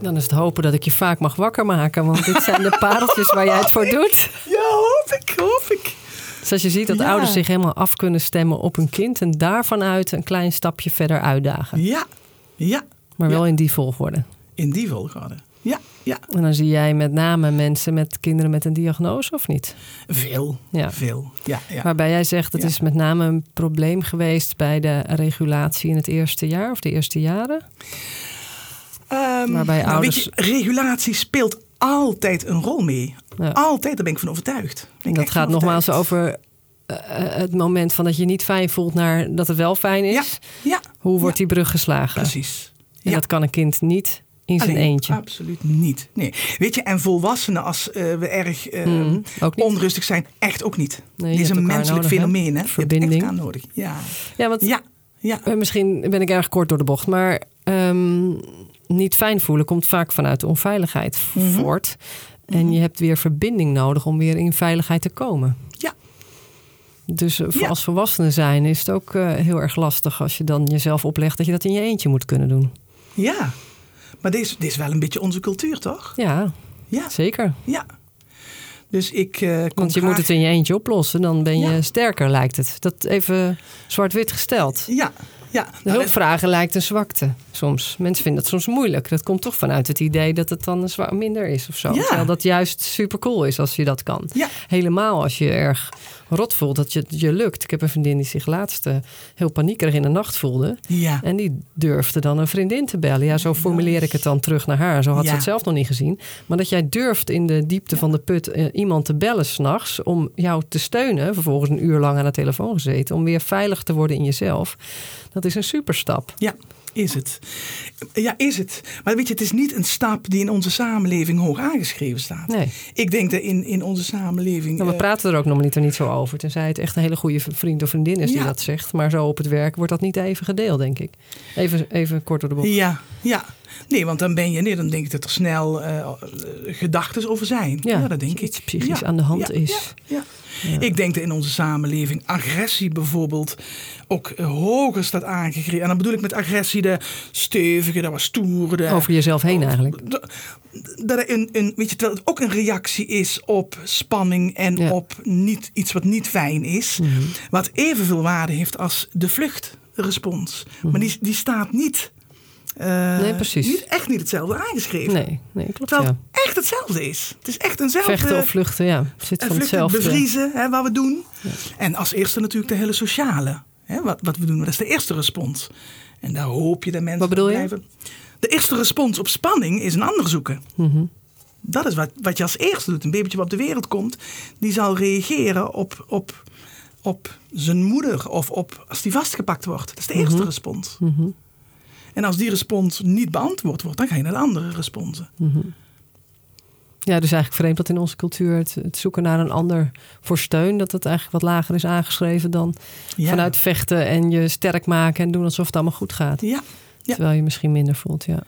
Dan is het hopen dat ik je vaak mag wakker maken. Want dit zijn de pareltjes waar jij het voor doet.
Ja, hoop ik, hoop ik.
Dus als je ziet dat
Ja.
ouders zich helemaal af kunnen stemmen op hun kind. En daarvan uit een klein stapje verder uitdagen.
Ja, ja.
Maar wel
Ja.
in die volgorde.
In die volgorde. Ja, ja.
En dan zie jij met name mensen met kinderen met een diagnose of niet?
Veel,
Ja.
veel. Ja, ja.
Waarbij jij zegt dat
Ja.
is met name een probleem geweest bij de regulatie in het eerste jaar of de eerste jaren.
Ehm,
waarbij
nou,
ouders-
je, regulatie speelt altijd een rol mee.
Ja.
Altijd, daar ben ik van overtuigd. Ben
En dat gaat nogmaals
overtuigd.
over eh, het moment van dat je niet fijn voelt naar dat het wel fijn is.
Ja, ja,
Hoe wordt die brug geslagen?
precies.
En dat kan een kind niet in zijn
Alleen,
eentje.
Absoluut niet. Nee. Weet je, en volwassenen als eh, we erg eh,
niet.
onrustig zijn, echt ook niet.
Nee,
Dit is een menselijk
nodig,
fenomeen. Hè? Je hebt
Verbinding.
echt elkaar nodig. Ja,
Ja, want
ja, ja.
eh, misschien ben ik erg kort door de bocht, maar ehm, niet fijn voelen komt vaak vanuit de onveiligheid
Mhm.
voort. En je hebt weer verbinding nodig om weer in veiligheid te komen.
Ja.
Dus eh, voor
Ja.
als volwassenen zijn is het ook eh, heel erg lastig als je dan jezelf oplegt dat je dat in je eentje moet kunnen doen.
Ja, maar dit is, dit is wel een beetje onze cultuur, toch?
Ja,
Ja,
zeker.
ja. Dus ik eh
Want je
graag-
moet het in je eentje oplossen, dan ben je
Ja.
sterker, lijkt het. Dat even zwart-wit gesteld.
Ja, ja.
De hulpvragen lijkt een zwakte soms. Mensen vinden dat soms moeilijk. Dat komt toch vanuit het idee dat het dan minder is of zo.
Ja.
Terwijl dat juist super cool is als je dat kan.
Ja.
Helemaal als je erg rot voelt dat je, je lukt. Ik heb een vriendin die zich laatst eh, heel paniekerig in de nacht voelde.
Ja,
En die durfde dan een vriendin te bellen. Ja, zo formuleer ik het dan terug naar haar. Zo had ze het zelf nog niet gezien. Maar dat jij durft in de diepte van de put eh, iemand te bellen s'nachts... om jou te steunen. Vervolgens een uur lang aan de telefoon gezeten. Om weer veilig te worden in jezelf. Dat is een superstap.
ja, is het. Ja, is het. Maar weet je, het is niet een stap die in onze samenleving hoog aangeschreven staat.
Nee.
Ik denk dat in, in onze samenleving...
Nou, we
eh,
praten er ook nog niet, er niet zo over. Tenzij het echt een hele goede vriend of vriendin is die
Ja.
dat zegt. Maar zo op het werk wordt dat niet even gedeeld, denk ik. Even, even kort door de bocht.
Ja, ja. Nee, want dan ben je, nee, dan denk ik dat er snel eh gedachten over zijn. Ja, dat denk ik.
iets psychisch
Ja,
aan de hand
ja,
is.
Ja, ja. Ik denk dat in onze samenleving agressie bijvoorbeeld ook eh, hoger staat aangegeven. En dan bedoel ik met agressie de stevige, de wat stoere. de-
Over jezelf heen eigenlijk.
Dat een, een, weet je, terwijl het ook een reactie is op spanning en
Ja.
op niet, iets wat niet fijn is.
Mhm.
Wat evenveel waarde heeft als de vluchtrespons.
Mhm.
Maar die, die staat niet eh,
Nee, precies.
Niet, echt niet hetzelfde aangeschreven.
Nee, nee klopt.
Terwijl
Ja.
het echt hetzelfde is. Het is echt eenzelfde...
Vechten of vluchten, ja. Zit
en
van hetzelfde.
bevriezen, hè, wat we doen. En als eerste natuurlijk de hele sociale. Hè, wat, wat we doen, dat is de eerste respons. En daar hoop je dat mensen
Wat bedoel je?
blijven. De eerste respons op spanning is een ander zoeken.
Mhm.
Dat is wat, wat je als eerste doet. Een babytje wat op de wereld komt, die zal reageren op, op, op zijn moeder of op als die vastgepakt wordt. Dat is de eerste respons.
Mhm.
En als die respons niet beantwoord wordt, dan ga je naar de andere responsen.
Ja, dus eigenlijk vreemd dat in onze cultuur het, het zoeken naar een ander voor steun, dat het eigenlijk wat lager is aangeschreven dan
Ja.
vanuit vechten en je sterk maken en doen alsof het allemaal goed gaat.
Ja, ja.
Terwijl je misschien minder voelt, ja.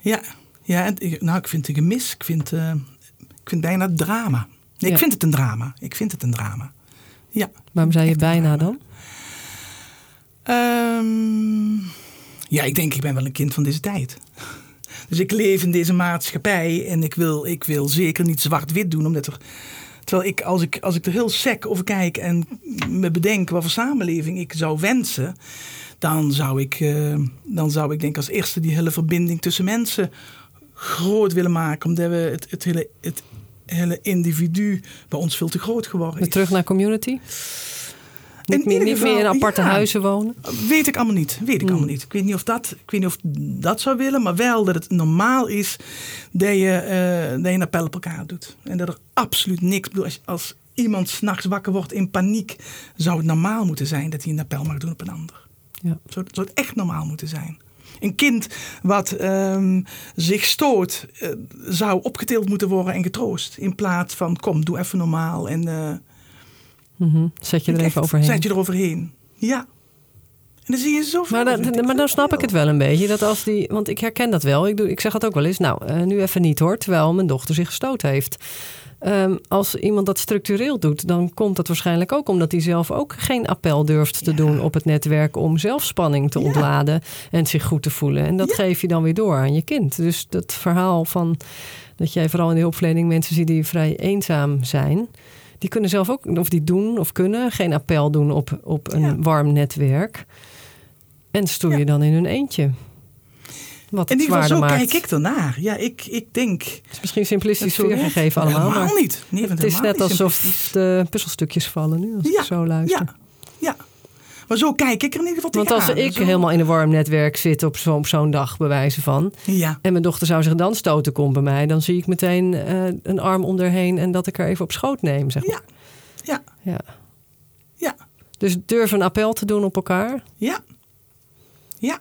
ja. ja en, nou, ik vind het een gemis. Ik vind, eh, ik vind bijna drama. Nee,
Ja.
ik vind het een drama. Ik vind het een drama. Ja.
Waarom zei je bijna dan?
Ehm, ja, ik denk ik ben wel een kind van deze tijd. Dus ik leef in deze maatschappij en ik wil, ik wil zeker niet zwart-wit doen. Omdat er, terwijl ik als, ik, als ik er heel sec over kijk en me bedenk wat voor samenleving ik zou wensen. Dan zou ik, eh, dan zou ik denk als eerste die hele verbinding tussen mensen groot willen maken. Omdat we het, het, hele, het hele individu bij ons veel te groot geworden
Weer
is.
terug naar community?
In
Niet, meer, meer in
geval,
aparte
ja.
huizen wonen?
Weet ik allemaal niet. Weet ik
Hmm.
allemaal niet. Ik weet niet of dat, ik weet niet of dat zou willen, maar wel dat het normaal is dat je, eh, dat je een appel op elkaar doet. En dat er absoluut niks. Bedoel, als, als iemand s'nachts wakker wordt in paniek, zou het normaal moeten zijn dat hij een appel mag doen op een ander.
Ja.
Zou, zou het echt normaal moeten zijn. Een kind wat ehm, zich stoot, eh, zou opgetild moeten worden en getroost. In plaats van, kom, doe even normaal en
Mhm. Zet je er even overheen.
Zet je eroverheen. Ja. En dan zie je zoveel.
Maar, dan, maar dan snap ik het wel een beetje. Dat als die, want ik herken dat wel. Ik, doe, ik zeg het ook wel eens. Nou, eh, nu even niet hoor. Terwijl mijn dochter zich gestoot heeft. Ehm, als iemand dat structureel doet, dan komt dat waarschijnlijk ook omdat hij zelf ook geen appel durft te
Ja.
doen op het netwerk om zelf spanning te
Ja.
ontladen en zich goed te voelen. En dat
Ja.
geef je dan weer door aan je kind. Dus dat verhaal van dat jij vooral in de hulpverlening mensen ziet die vrij eenzaam zijn. Die kunnen zelf ook, of die doen of kunnen, geen appel doen op, op een
Ja.
warm netwerk. En stoeien
Ja.
dan in hun eentje. Wat
In ieder geval, zo
maakt.
kijk ik ernaar. Ja, ik, ik denk.
Het is misschien simplistisch weergegeven allemaal.
Helemaal
maar
niet. Nee,
het is net alsof de puzzelstukjes vallen nu, als ik zo luister.
Ja, ja. Maar zo kijk ik er in ieder geval
Want als ik
Zo-
helemaal in een warm netwerk zit op zo- op zo'n dag, bij wijze van...
Ja,
en mijn dochter zou zich dan stoten komt bij mij... dan zie ik meteen eh, een arm om en dat ik haar even op schoot neem, zeg maar.
ja, ja,
Ja.
ja,
Dus durf een appel te doen op elkaar.
ja. Ja.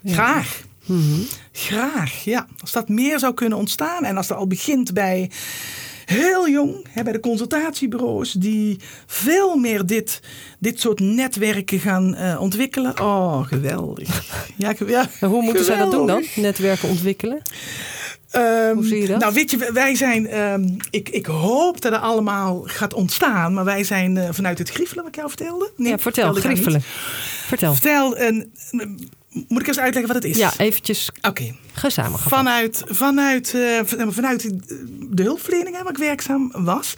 Ja.
Graag.
Mhm.
Graag, ja. Als dat meer zou kunnen ontstaan en als dat al begint bij heel jong, hè, bij de consultatiebureaus, die veel meer dit, dit soort netwerken gaan eh, ontwikkelen. Oh, geweldig. Ja, ge- ja,
hoe moeten zij dat doen dan? Netwerken ontwikkelen?
Ehm,
Hoe zie je dat?
Nou, weet je, wij zijn. ehm, ik, ik hoop dat er allemaal gaat ontstaan, maar wij zijn eh, vanuit het Griefelen, wat ik jou vertelde. Nee,
ja, vertel, griefelen. Vertel.
Vertel, een, moet ik eens uitleggen wat het is?
Ja, eventjes
Oké.
gezamenlijk.
Vanuit, vanuit, van- vanuit de hulpverlening waar ik werkzaam was,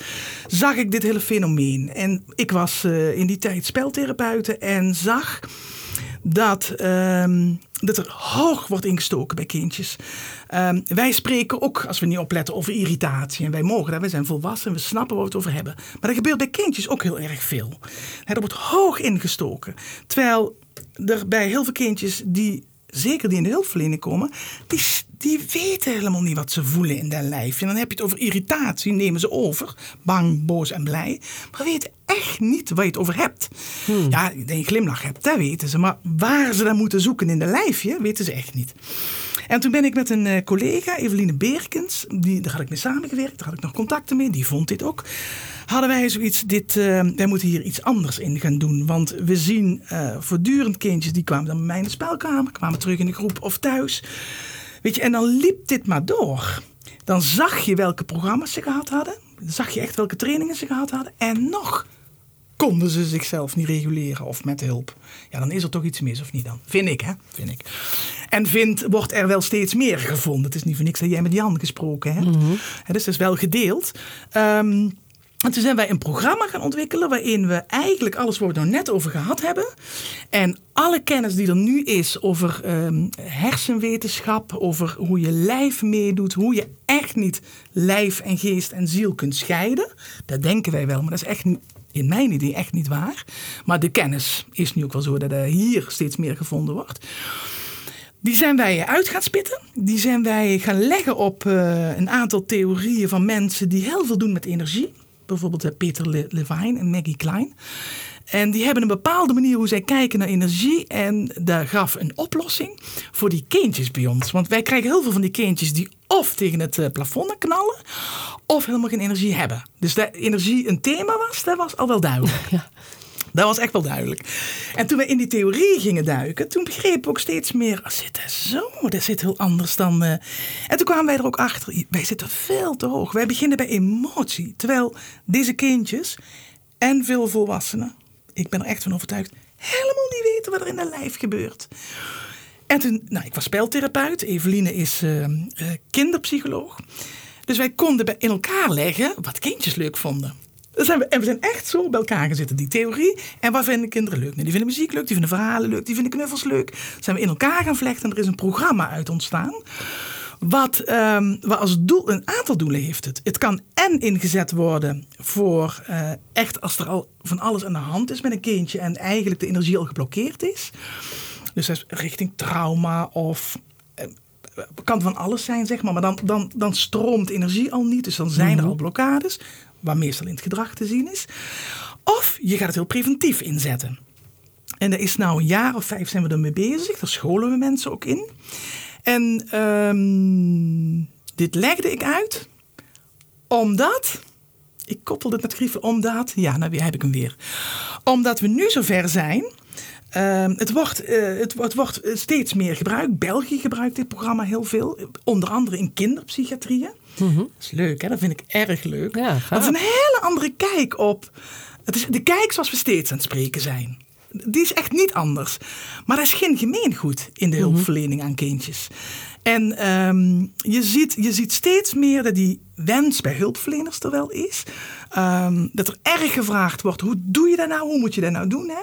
zag ik dit hele fenomeen. En ik was eh, in die tijd speltherapeute en zag dat, ehm, dat er hoog wordt ingestoken bij kindjes. Ehm, wij spreken ook, als we niet opletten, over irritatie. En wij mogen dat, wij zijn volwassen en we snappen waar we het over hebben. Maar dat gebeurt bij kindjes ook heel erg veel. Er wordt hoog ingestoken. Terwijl er bij heel veel kindjes die zeker die in de hulpverlening komen, die, die weten helemaal niet wat ze voelen in dat lijf. En dan heb je het over irritatie, nemen ze over. Bang, boos en blij. Maar weten echt niet waar je het over hebt. Ja, dat je een glimlach hebt, dat weten ze. Maar waar ze dan moeten zoeken in de lijfje, weten ze echt niet. En toen ben ik met een eh, collega, Eveline Beerkens, die, daar had ik mee samengewerkt, daar had ik nog contacten mee, die vond dit ook. Hadden wij zoiets, dit, eh, wij moeten hier iets anders in gaan doen. Want we zien eh, voortdurend kindjes, die kwamen dan bij mij in de spelkamer, kwamen terug in de groep of thuis. Weet je, en dan liep dit maar door. Dan zag je welke programma's ze gehad hadden. Dan zag je echt welke trainingen ze gehad hadden. En nog konden ze zichzelf niet reguleren of met hulp. Ja, dan is er toch iets mis, of niet dan? Vind ik, hè? Vind ik. En vind, wordt er wel steeds meer gevonden. Het is niet voor niks dat jij met Jan gesproken hebt. Hè, Dus het is wel gedeeld. Ehm, En toen zijn wij een programma gaan ontwikkelen waarin we eigenlijk alles waar we het nou net over gehad hebben. En alle kennis die er nu is over ehm, hersenwetenschap, over hoe je lijf meedoet, hoe je echt niet lijf en geest en ziel kunt scheiden. Dat denken wij wel, maar dat is echt in mijn idee echt niet waar. Maar de kennis is nu ook wel zo dat er hier steeds meer gevonden wordt. Die zijn wij uit gaan spitten. Die zijn wij gaan leggen op eh, een aantal theorieën van mensen die heel veel doen met energie bijvoorbeeld eh, Peter Levine en Maggie Klein. En die hebben een bepaalde manier hoe zij kijken naar energie. En daar gaf een oplossing voor die kindjes bij ons. Want wij krijgen heel veel van die kindjes die of tegen het eh, plafond knallen, of helemaal geen energie hebben. Dus dat energie een thema was, dat was al wel duidelijk. Ja. Dat was echt wel duidelijk. En toen we in die theorie gingen duiken, toen begreep ik ook steeds meer, oh, zit er zo, dat zit heel anders dan... Uh... En toen kwamen wij er ook achter, wij zitten veel te hoog. Wij beginnen bij emotie. Terwijl deze kindjes en veel volwassenen, ik ben er echt van overtuigd, helemaal niet weten wat er in hun lijf gebeurt. En toen, nou, ik was speltherapeut, Eveline is uh, uh, kinderpsycholoog. Dus wij konden in elkaar leggen wat kindjes leuk vonden. Zijn we, en we zijn echt zo bij elkaar gezeten, die theorie. En wat vinden kinderen leuk? Nou, die vinden muziek leuk, die vinden verhalen leuk, die vinden knuffels leuk. Zijn we in elkaar gaan vlechten en er is een programma uit ontstaan. Wat, um, wat als doel, een aantal doelen heeft het. Het kan en ingezet worden voor uh, echt als er al van alles aan de hand is met een kindje en eigenlijk de energie al geblokkeerd is. Dus richting trauma of uh, kan van alles zijn, zeg maar. Maar dan, dan, dan stroomt energie al niet. Dus dan zijn er mhm. al blokkades wat meestal in het gedrag te zien is. Of je gaat het heel preventief inzetten. En er is nou een jaar of vijf zijn we ermee bezig. Daar scholen we mensen ook in. En um, dit legde ik uit omdat... Ik koppel het met grieven omdat... Ja, nou heb ik hem weer. Omdat we nu zover zijn... Uh, het, wordt, uh, het, het, wordt steeds meer gebruikt. België gebruikt dit programma heel veel. Onder andere in kinderpsychiatrieën. Mhm. Dat is leuk, hè? dat vind ik erg leuk. Ja, dat is een hele andere kijk op. Het is de kijk zoals we steeds aan het spreken zijn. Die is echt niet anders. Maar er is geen gemeengoed in de mhm. hulpverlening aan kindjes. En um, je, ziet, je ziet steeds meer dat die wens bij hulpverleners er wel is. Um, dat er erg gevraagd wordt: hoe doe je dat nou? Hoe moet je dat nou doen? Hè?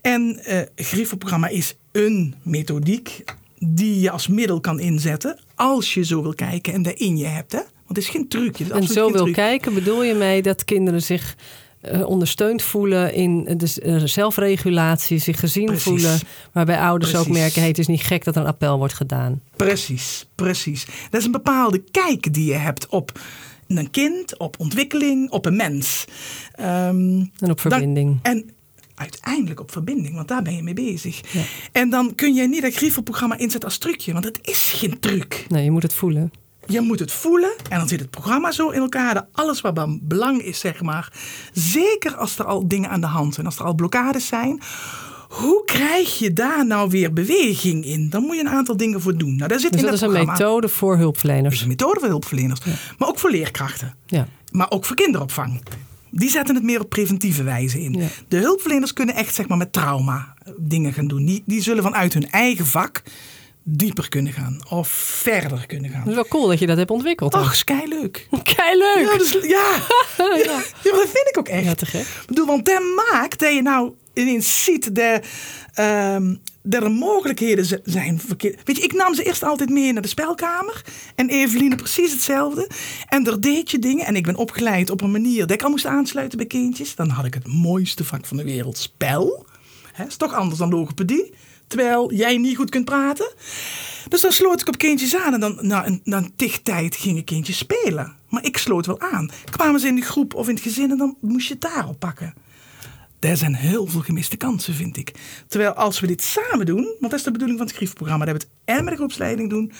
En uh, Griffenprogramma is een methodiek die je als middel kan inzetten als je zo wil kijken en dat in je hebt. Hè? Want het is geen trucje.
en zo wil kijken bedoel je mee dat kinderen zich uh, ondersteund voelen in de uh, zelfregulatie, zich gezien voelen. Waarbij ouders ook merken: hey, het is niet gek dat er een appel wordt gedaan.
Precies, precies. Dat is een bepaalde kijk die je hebt op een kind, op ontwikkeling, op een mens.
Um, en op verbinding.
en uiteindelijk op verbinding, want daar ben je mee bezig. Ja. En dan kun je niet dat griefelprogramma inzetten als trucje, want het is geen truc.
Nee, je moet het voelen.
Je moet het voelen en dan zit het programma zo in elkaar. Dat alles wat van belang is, zeg maar. Zeker als er al dingen aan de hand zijn, als er al blokkades zijn. Hoe krijg je daar nou weer beweging in? Dan moet je een aantal dingen voor doen. Nou, daar zit
dus
in
dat,
dat
is een methode voor hulpverleners. Dat
is een methode voor hulpverleners. Maar ook voor leerkrachten.
Ja.
Maar ook voor kinderopvang. Die zetten het meer op preventieve wijze in. De hulpverleners kunnen echt zeg maar, met trauma dingen gaan doen. Die, die zullen vanuit hun eigen vak dieper kunnen gaan of verder kunnen gaan. Het
is wel cool dat je dat hebt ontwikkeld.
Ach, is kei leuk.
Kei leuk.
Ja, dus, ja. ja. ja. dat vind ik ook echt. Ja, te gek. Ik bedoel, want dat maakt dat je nou ineens ziet dat er mogelijkheden zijn. Weet je, ik nam ze eerst altijd mee naar de spelkamer. En Eveline precies hetzelfde. En er deed je dingen. En ik ben opgeleid op een manier dat ik al moest aansluiten bij kindjes. Dan had ik het mooiste vak van de wereld, spel. Dat is toch anders dan logopedie. Terwijl jij niet goed kunt praten. Dus dan sloot ik op kindjes aan. En dan na een, na een tijd gingen kindjes spelen. Maar ik sloot wel aan. Kwamen ze in de groep of in het gezin en dan moest je het daarop pakken. Er zijn heel veel gemiste kansen, vind ik. Terwijl als we dit samen doen, want dat is de bedoeling van het griefprogramma, dat we het en met de groepsleiding doen,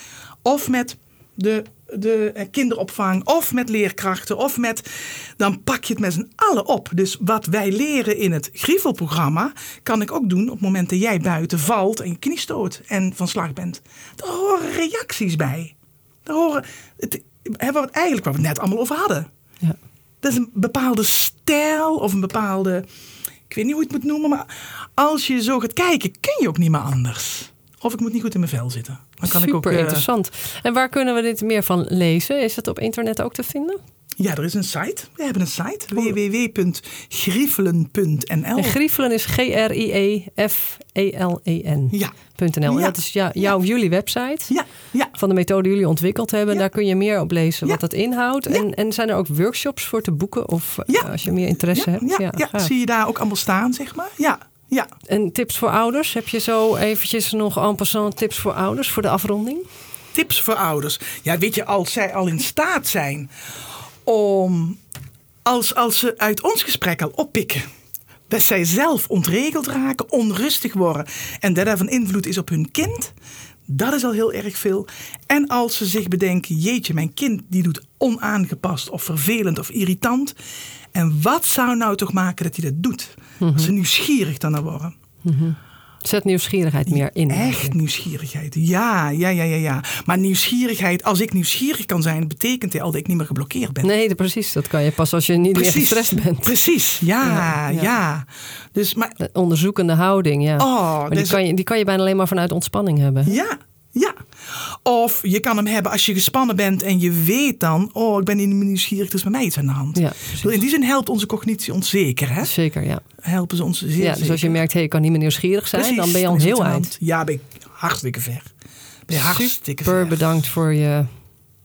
of met de, de eh, kinderopvang, of met leerkrachten, of met. dan pak je het met z'n allen op. Dus wat wij leren in het griefelprogramma, kan ik ook doen op het moment dat jij buiten valt en je knie stoot en van slag bent. Daar horen reacties bij. Daar horen. Het, hebben we het eigenlijk waar we het net allemaal over hadden. Ja. Dat is een bepaalde stijl of een bepaalde ik weet niet hoe je het moet noemen, maar als je zo gaat kijken, kun je ook niet meer anders. Of ik moet niet goed in mijn vel zitten.
Dan kan Super ik ook, uh... interessant. En waar kunnen we dit meer van lezen? Is het op internet ook te vinden?
Ja, er is een site. We hebben een site. www.griefelen.nl
En Griefelen is G-R-I-E-F-E-L-E-N.
Ja.
.nl.
Ja.
dat is ja, jouw, jullie website.
Ja, ja.
Van de methode die jullie ontwikkeld hebben.
Ja.
Daar kun je meer op lezen wat dat inhoudt. En, en zijn er ook workshops voor te boeken? Of eh, als je meer interesse hebt?
ja, ja. zie je daar ook allemaal staan, zeg maar? Ja, ja.
En tips voor ouders? Heb je zo eventjes nog en passant tips voor ouders voor de afronding?
Tips voor ouders. Ja, weet je, als zij al in staat zijn om, als, als ze uit ons gesprek al oppikken, dat zij zelf ontregeld raken, onrustig worden en dat daarvan invloed is op hun kind, dat is al heel erg veel. En als ze zich bedenken, jeetje, mijn kind die doet onaangepast of vervelend of irritant. En wat zou nou toch maken dat hij dat doet? Als ze nieuwsgierig dan naar worden.
Zet nieuwsgierigheid meer in.
Echt nieuwsgierigheid. Ja, ja, ja, ja, ja. Maar nieuwsgierigheid, als ik nieuwsgierig kan zijn, betekent het al dat ik niet meer geblokkeerd ben.
Nee, precies. Dat kan je pas als je niet meer gestrest bent.
Precies, ja,
Ja,
ja.
ja.
Dus, maar,
De onderzoekende houding, ja.
oh,
maar die
dus-
kan, je, die kan je bijna alleen maar vanuit ontspanning hebben.
ja. Of je kan hem hebben als je gespannen bent en je weet dan, oh, ik ben niet meer nieuwsgierig, er is met mij iets aan de hand.
Ja.
In die zin helpt onze cognitie ons zeker, hè?
Zeker, ja.
Helpen ze ons zeer
ja. Dus als je merkt, hey, ik kan niet meer nieuwsgierig zijn,
Precies,
dan ben je al een heel eind.
Ja, ben ik hartstikke ver. Ben je hartstikke
Super
ver.
bedankt voor je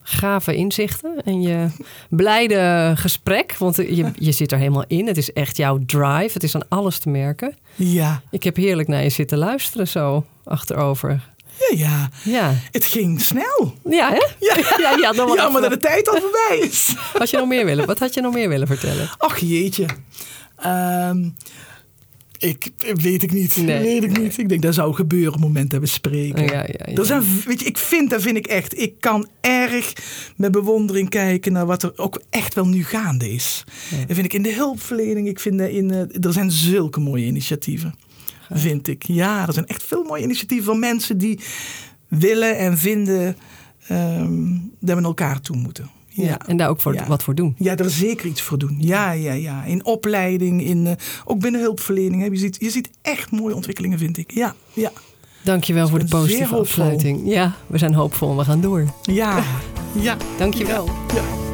gave inzichten en je blijde gesprek. Want je, je zit er helemaal in. Het is echt jouw drive. Het is aan alles te merken.
Ja,
Ik heb heerlijk naar je zitten luisteren zo achterover.
Ja, ja.
Ja,
Het ging snel.
ja hè?
Ja,
Ja, ja, dan
Jammer
even-
dat de tijd al voorbij is.
Had je nog meer willen? Wat had je nog meer willen vertellen?
Ach jeetje. Ehm, ik weet ik niet.
Nee,
weet ik
nee.
niet. Ik denk dat zou gebeuren op het moment dat we spreken.
Ja, ja, ja.
Zijn, weet je, ik vind, dat vind ik echt. Ik kan erg met bewondering kijken naar wat er ook echt wel nu gaande is. Dat vind ik in de hulpverlening. Ik vind dat in, eh, er zijn zulke mooie initiatieven. Vind ik. Ja, er zijn echt veel mooie initiatieven van mensen die willen en vinden ehm, dat we naar elkaar toe moeten.
Ja,
Ja.
En daar ook voor,
Ja.
wat voor doen.
Ja, er zeker iets voor doen. Ja, ja, ja. In opleiding, in, eh, ook binnen hulpverlening. Hè. Je, ziet, je ziet echt mooie ontwikkelingen, vind ik. Ja, ja.
Dankjewel voor de positieve afsluiting. Ja, we zijn hoopvol en we gaan door.
Ja, ja.
Dankjewel.
ja.